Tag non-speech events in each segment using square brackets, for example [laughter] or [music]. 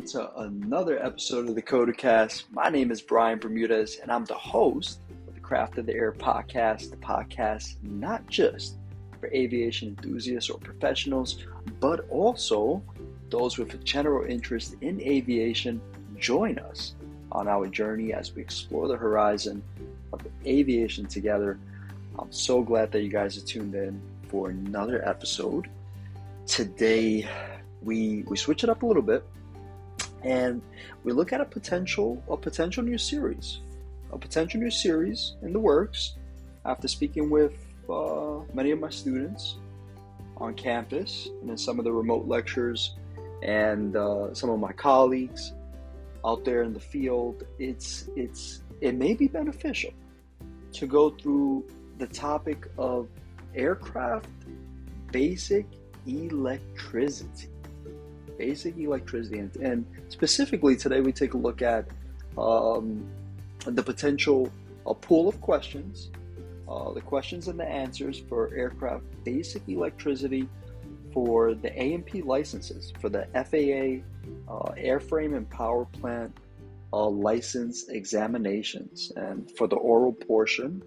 welcome to another episode of the CotaCast. My name is Brian Bermudez, and I'm the host of the Craft of the Air podcast, the podcast not just for aviation enthusiasts or professionals, but also those with a general interest in aviation. Join us on our journey as we explore the horizon of aviation together. I'm so glad that you guys are tuned in for another episode. Today, we we switch it up a little bit and we look at a potential a potential new series a potential new series in the works after speaking with uh, many of my students on campus and in some of the remote lectures and uh, some of my colleagues out there in the field. It's it's it may be beneficial to go through the topic of aircraft basic electricity basic electricity. And, and specifically today, we take a look at um, the potential a pool of questions, uh, the questions and the answers for aircraft basic electricity for the A&P licenses for the FAA uh, airframe and power plant uh, license examinations. And for the oral portion,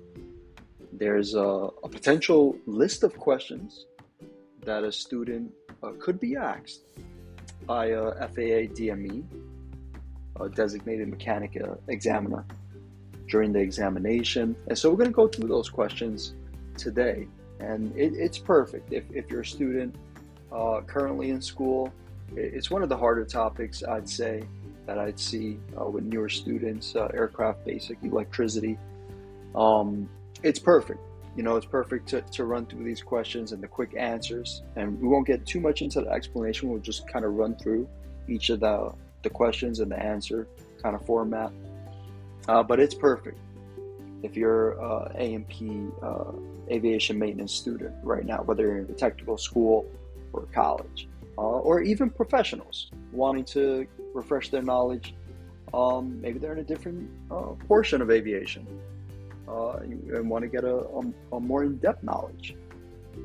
there's a, a potential list of questions that a student uh, could be asked by a FAA DME, a designated mechanic uh, examiner, during the examination. And so we're going to go through those questions today. And it, it's perfect if, if you're a student uh, currently in school. It's one of the harder topics, I'd say, that I'd see uh, with newer students, uh, aircraft basic electricity. Um, it's perfect you know, it's perfect to, to run through these questions and the quick answers. And we won't get too much into the explanation. We'll just kind of run through each of the, the questions and the answer kind of format. Uh, but it's perfect if you're uh, A&P uh, aviation maintenance student right now, whether you're in a technical school or college, uh, or even professionals wanting to refresh their knowledge. Um, maybe they're in a different uh, portion of aviation uh, and want to get a, a, a more in-depth knowledge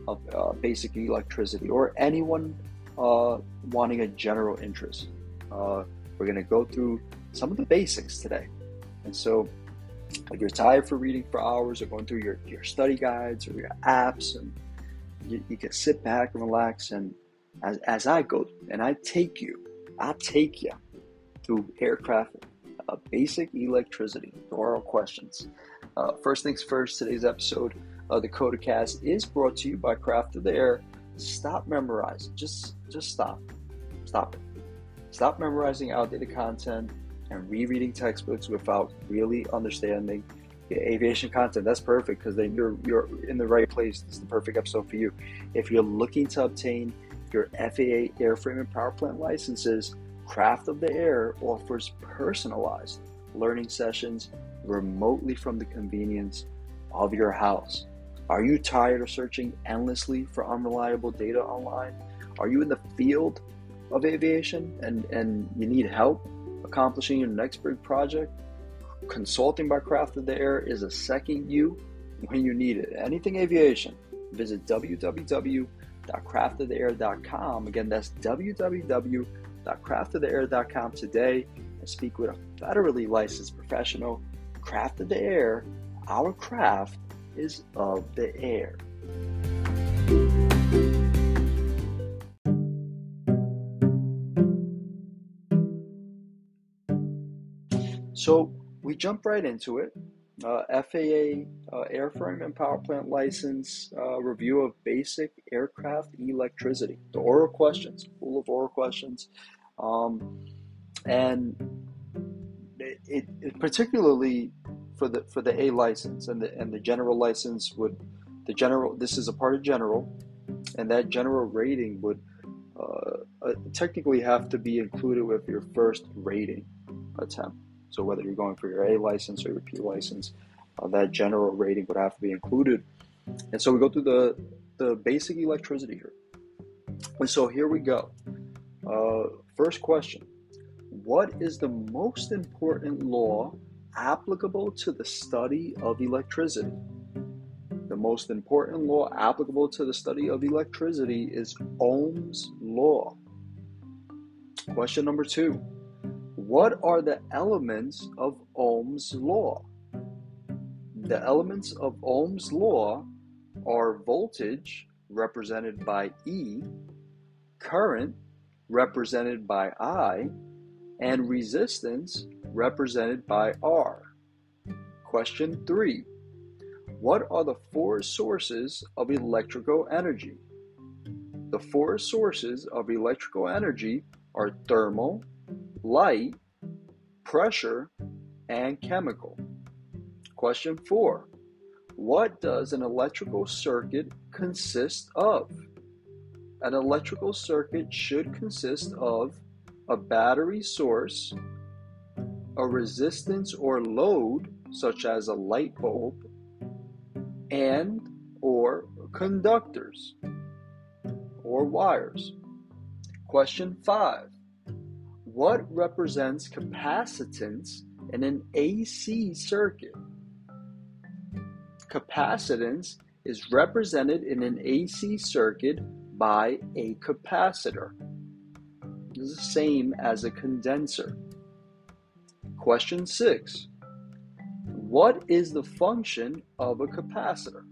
of uh, basic electricity or anyone uh, wanting a general interest. Uh, we're going to go through some of the basics today. And so if you're tired for reading for hours or going through your, your study guides or your apps and you, you can sit back and relax and as, as I go and I take you, I take you through aircraft uh, basic electricity, oral questions. Uh, first things first, today's episode of the CotaCast is brought to you by Craft of the Air. Stop memorizing. Just just stop. Stop it. Stop memorizing outdated content and rereading textbooks without really understanding aviation content. That's perfect because then you're you're in the right place. This is the perfect episode for you. If you're looking to obtain your FAA airframe and power plant licenses, Craft of the Air offers personalized learning sessions remotely from the convenience of your house. Are you tired of searching endlessly for unreliable data online? Are you in the field of aviation and, and you need help accomplishing your next big project? Consulting by Craft of the Air is a second you when you need it. Anything aviation, visit www.craftoftheair.com. Again, that's www.craftoftheair.com today and speak with a federally licensed professional craft of the air, our craft is of the air. So we jump right into it. Uh, FAA uh, airframe and power plant license uh, review of basic aircraft electricity. The oral questions, full of oral questions, um, and it, it, particularly for the for the A license and the and the general license would the general this is a part of general, and that general rating would uh, uh, technically have to be included with your first rating attempt. So whether you're going for your A license or your P license, uh, that general rating would have to be included. And so we go through the the basic electricity here. And so here we go. Uh, first question what is the most important law applicable to the study of electricity? The most important law applicable to the study of electricity is Ohm's law. Question number two What are the elements of Ohm's law? The elements of Ohm's law are voltage, represented by E, current, represented by I, and resistance, represented by R. Question 3. What are the four sources of electrical energy? The four sources of electrical energy are thermal, light, pressure, and chemical. Question 4. What does an electrical circuit consist of? An electrical circuit should consist of a battery source, a resistance or load such as a light bulb, and or conductors or wires. Question 5. What represents capacitance in an AC circuit? Capacitance is represented in an AC circuit by a capacitor. This is the same as a condenser. Question 6. What is the function of a capacitor?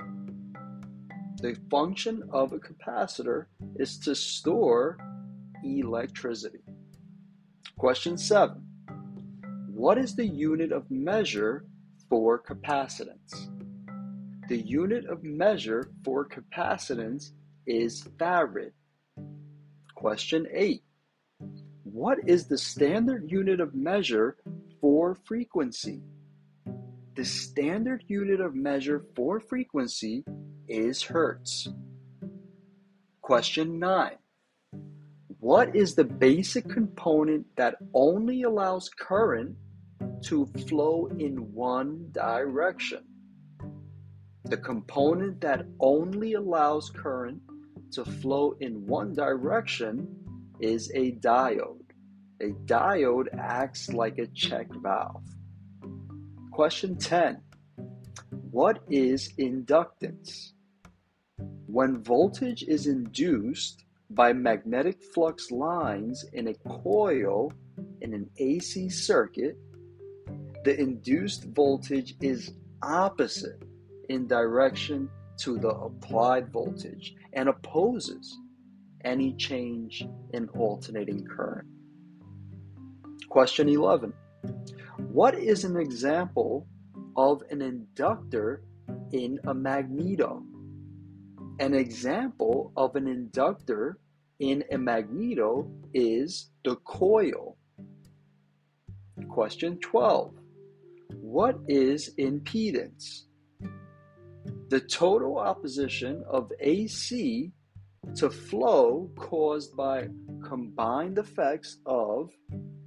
The function of a capacitor is to store electricity. Question 7. What is the unit of measure for capacitance? The unit of measure for capacitance is farad. Question 8. What is the standard unit of measure for frequency? The standard unit of measure for frequency is hertz. Question 9. What is the basic component that only allows current to flow in one direction? The component that only allows current to flow in one direction is a diode. A diode acts like a check valve. Question 10 What is inductance? When voltage is induced by magnetic flux lines in a coil in an AC circuit, the induced voltage is opposite in direction to the applied voltage and opposes any change in alternating current. Question 11 what is an example of an inductor in a magneto? An example of an inductor in a magneto is the coil. Question 12. What is impedance? The total opposition of AC to flow caused by combined effects of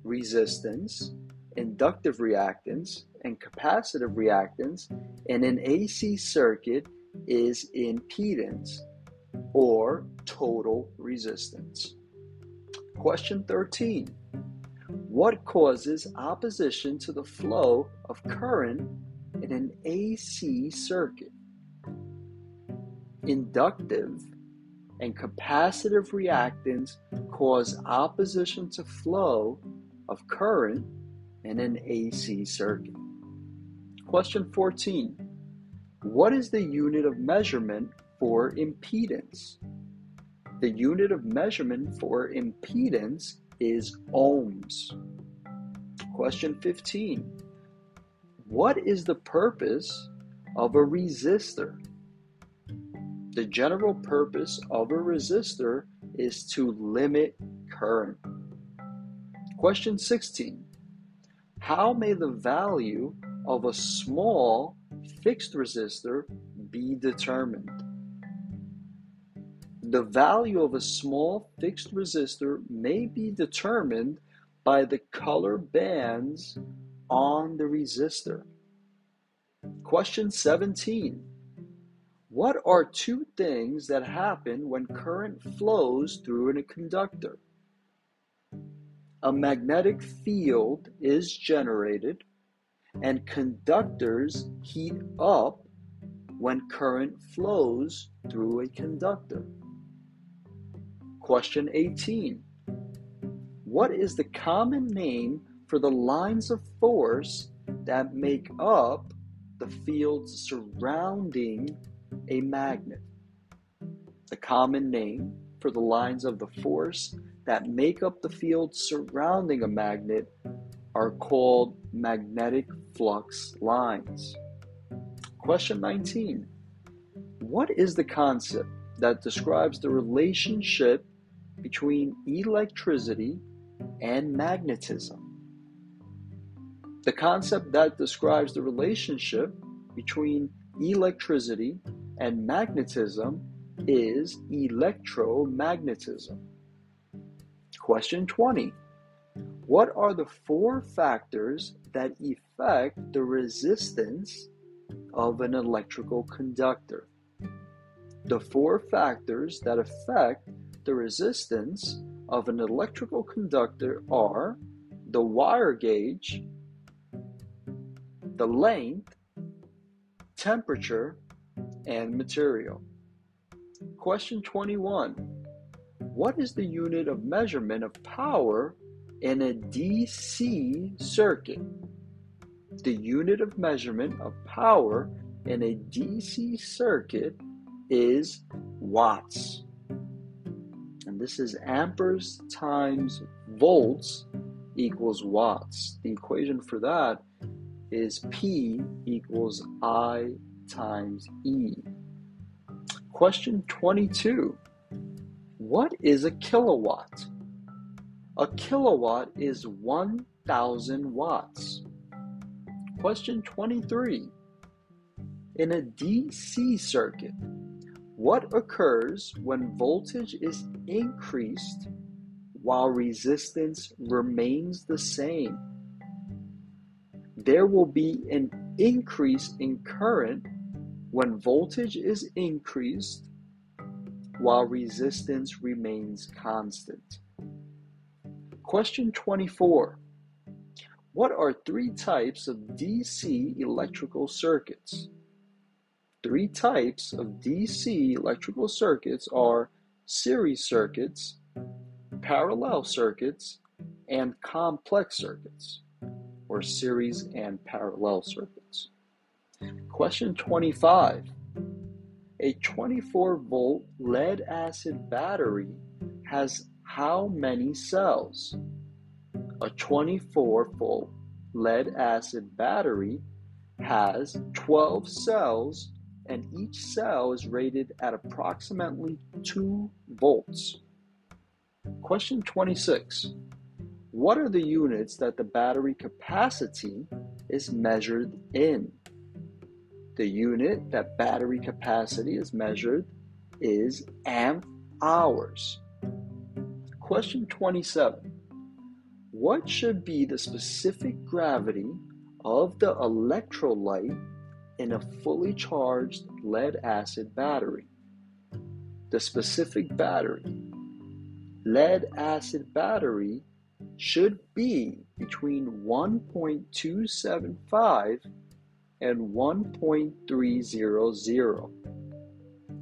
resistance, inductive reactance and capacitive reactance in an AC circuit is impedance or total resistance. Question 13. What causes opposition to the flow of current in an AC circuit? Inductive and capacitive reactance cause opposition to flow of current in an AC circuit. Question 14. What is the unit of measurement for impedance? The unit of measurement for impedance is ohms. Question 15. What is the purpose of a resistor? The general purpose of a resistor is to limit current. Question 16. How may the value of a small fixed resistor be determined? The value of a small fixed resistor may be determined by the color bands on the resistor. Question 17. What are two things that happen when current flows through a conductor? A magnetic field is generated and conductors heat up when current flows through a conductor. Question 18. What is the common name for the lines of force that make up the fields surrounding a magnet. The common name for the lines of the force that make up the field surrounding a magnet are called magnetic flux lines. Question 19 What is the concept that describes the relationship between electricity and magnetism? The concept that describes the relationship between electricity and magnetism is electromagnetism. Question 20. What are the four factors that affect the resistance of an electrical conductor? The four factors that affect the resistance of an electrical conductor are the wire gauge, the length, temperature, and material. Question 21. What is the unit of measurement of power in a DC circuit? The unit of measurement of power in a DC circuit is watts. And this is amperes times volts equals watts. The equation for that is P equals I times E. Question 22. What is a kilowatt? A kilowatt is 1,000 watts. Question 23. In a DC circuit, what occurs when voltage is increased while resistance remains the same? there will be an increase in current when voltage is increased while resistance remains constant. Question 24. What are three types of DC electrical circuits? Three types of DC electrical circuits are series circuits, parallel circuits, and complex circuits or series and parallel circuits. Question 25. A 24 volt lead acid battery has how many cells? A 24 volt lead acid battery has 12 cells, and each cell is rated at approximately 2 volts. Question 26. What are the units that the battery capacity is measured in? The unit that battery capacity is measured is amp hours. Question 27. What should be the specific gravity of the electrolyte in a fully charged lead acid battery? The specific battery. Lead acid battery should be between 1.275 and 1.300.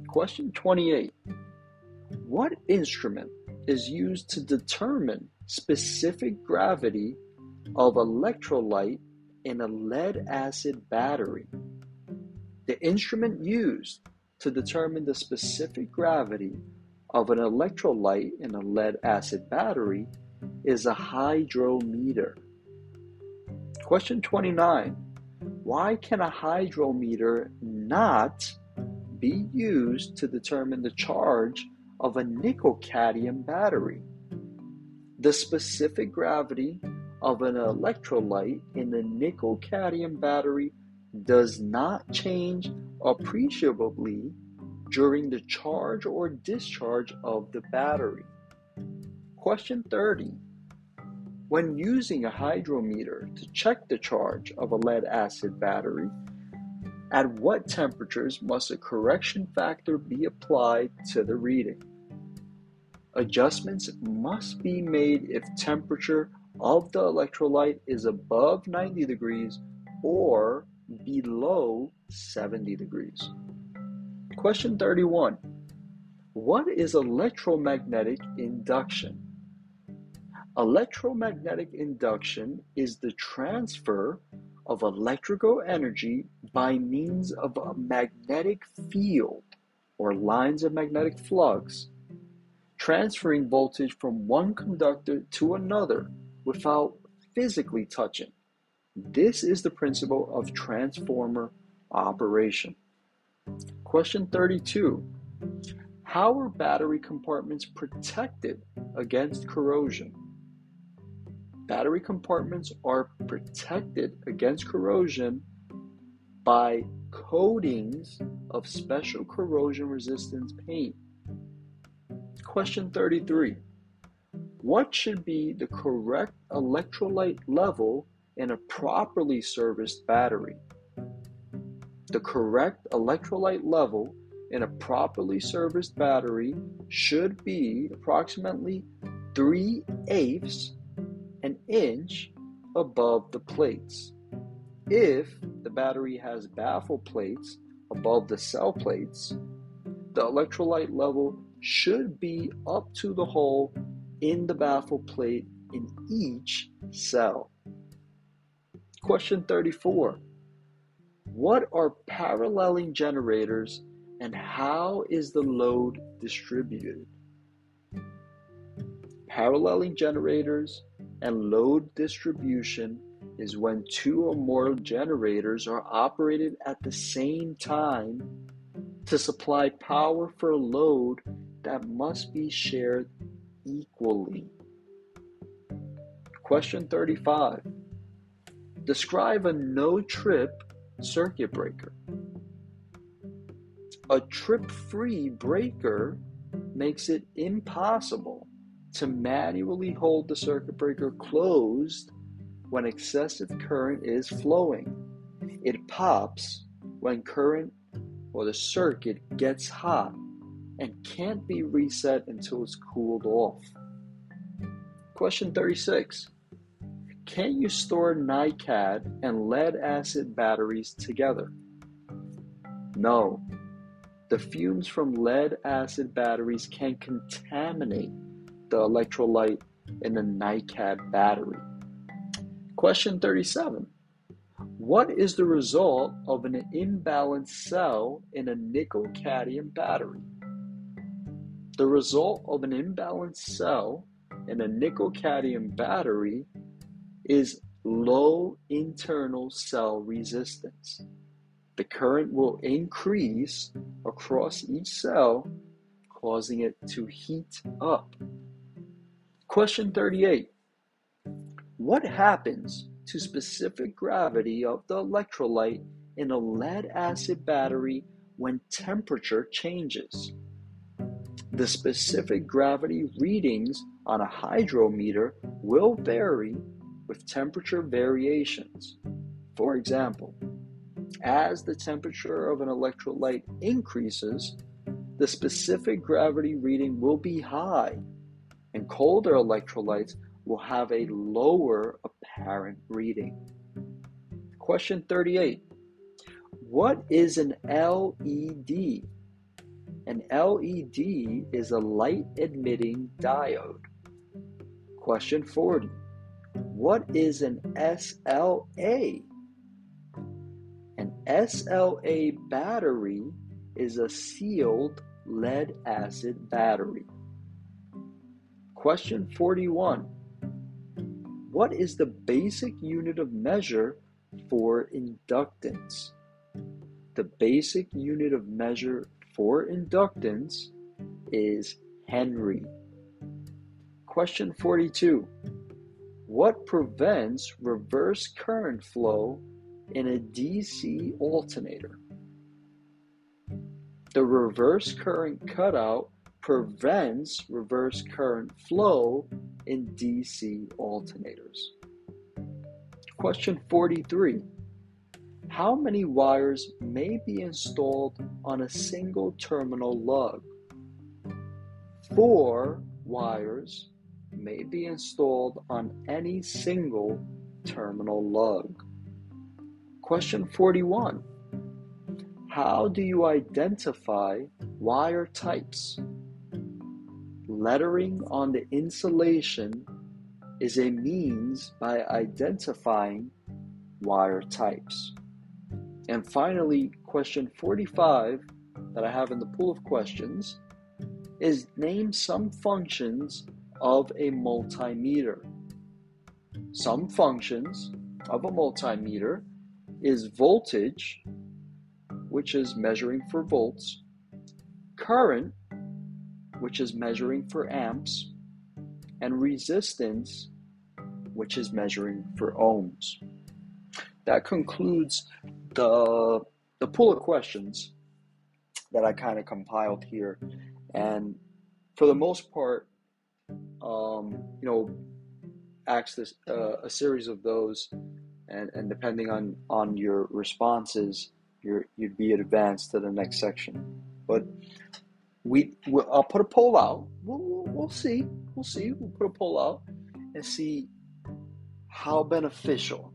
Question 28. What instrument is used to determine specific gravity of electrolyte in a lead acid battery? The instrument used to determine the specific gravity of an electrolyte in a lead acid battery is a hydrometer. Question 29. Why can a hydrometer not be used to determine the charge of a nickel cadmium battery? The specific gravity of an electrolyte in the nickel cadmium battery does not change appreciably during the charge or discharge of the battery. Question 30. When using a hydrometer to check the charge of a lead acid battery, at what temperatures must a correction factor be applied to the reading? Adjustments must be made if temperature of the electrolyte is above 90 degrees or below 70 degrees. Question 31. What is electromagnetic induction? Electromagnetic induction is the transfer of electrical energy by means of a magnetic field or lines of magnetic flux, transferring voltage from one conductor to another without physically touching. This is the principle of transformer operation. Question 32 How are battery compartments protected against corrosion? Battery compartments are protected against corrosion by coatings of special corrosion resistance paint. Question 33 What should be the correct electrolyte level in a properly serviced battery? The correct electrolyte level in a properly serviced battery should be approximately 3 eighths inch above the plates. If the battery has baffle plates above the cell plates, the electrolyte level should be up to the hole in the baffle plate in each cell. Question 34 What are paralleling generators and how is the load distributed? Paralleling generators and load distribution is when two or more generators are operated at the same time to supply power for a load that must be shared equally. Question 35. Describe a no trip circuit breaker. A trip free breaker makes it impossible to manually hold the circuit breaker closed when excessive current is flowing. It pops when current or the circuit gets hot and can't be reset until it's cooled off. Question 36 Can you store NiCad and lead acid batteries together? No. The fumes from lead acid batteries can contaminate the electrolyte in the NiCad battery. Question 37. What is the result of an imbalanced cell in a nickel cadmium battery? The result of an imbalanced cell in a nickel cadmium battery is low internal cell resistance. The current will increase across each cell, causing it to heat up. Question 38. What happens to specific gravity of the electrolyte in a lead acid battery when temperature changes? The specific gravity readings on a hydrometer will vary with temperature variations. For example, as the temperature of an electrolyte increases, the specific gravity reading will be high and colder electrolytes will have a lower apparent reading. Question 38 What is an LED? An LED is a light emitting diode. Question 40 What is an SLA? An SLA battery is a sealed lead acid battery. Question 41 What is the basic unit of measure for inductance? The basic unit of measure for inductance is Henry. Question 42 What prevents reverse current flow in a DC alternator? The reverse current cutout prevents reverse current flow in DC alternators. Question 43 How many wires may be installed on a single terminal lug? Four wires may be installed on any single terminal lug. Question 41 How do you identify wire types? Lettering on the insulation is a means by identifying wire types. And finally, question 45 that I have in the pool of questions is name some functions of a multimeter. Some functions of a multimeter is voltage, which is measuring for volts, current, which is measuring for amps, and resistance, which is measuring for ohms. That concludes the, the pool of questions that I kind of compiled here. And for the most part, um, you know, ask this uh, a series of those, and, and depending on on your responses, you're, you'd be advanced to the next section. But we, we I'll put a poll out. We'll, we'll, we'll see. We'll see. We'll put a poll out and see how beneficial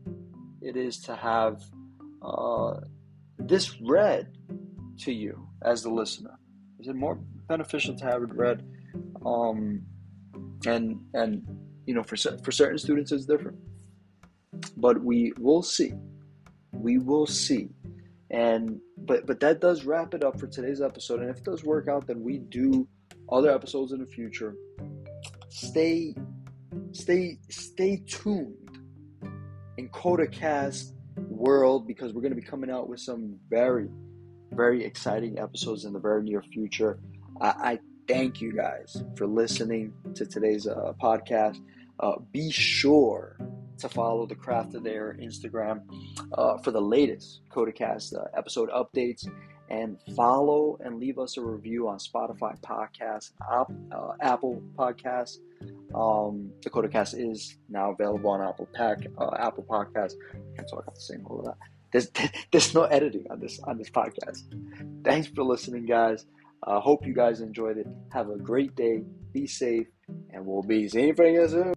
it is to have uh, this read to you as the listener. Is it more beneficial to have it read? Um, and and you know, for for certain students, it's different. But we will see. We will see. And but but that does wrap it up for today's episode. And if it does work out, then we do other episodes in the future. Stay stay stay tuned in CotaCast world because we're going to be coming out with some very very exciting episodes in the very near future. I, I thank you guys for listening to today's uh, podcast. Uh, be sure to follow the Craft of the Air Instagram uh, for the latest CotaCast uh, episode updates. And follow and leave us a review on Spotify Podcasts, uh, Apple Podcasts. Um, the CotaCast is now available on Apple Pack, uh, Apple Podcasts. Can't talk about the same all of that. There's, [laughs] there's no editing on this on this podcast. Thanks for listening, guys. I hope you guys enjoyed it. Have a great day. Be safe, and we'll be seeing you soon.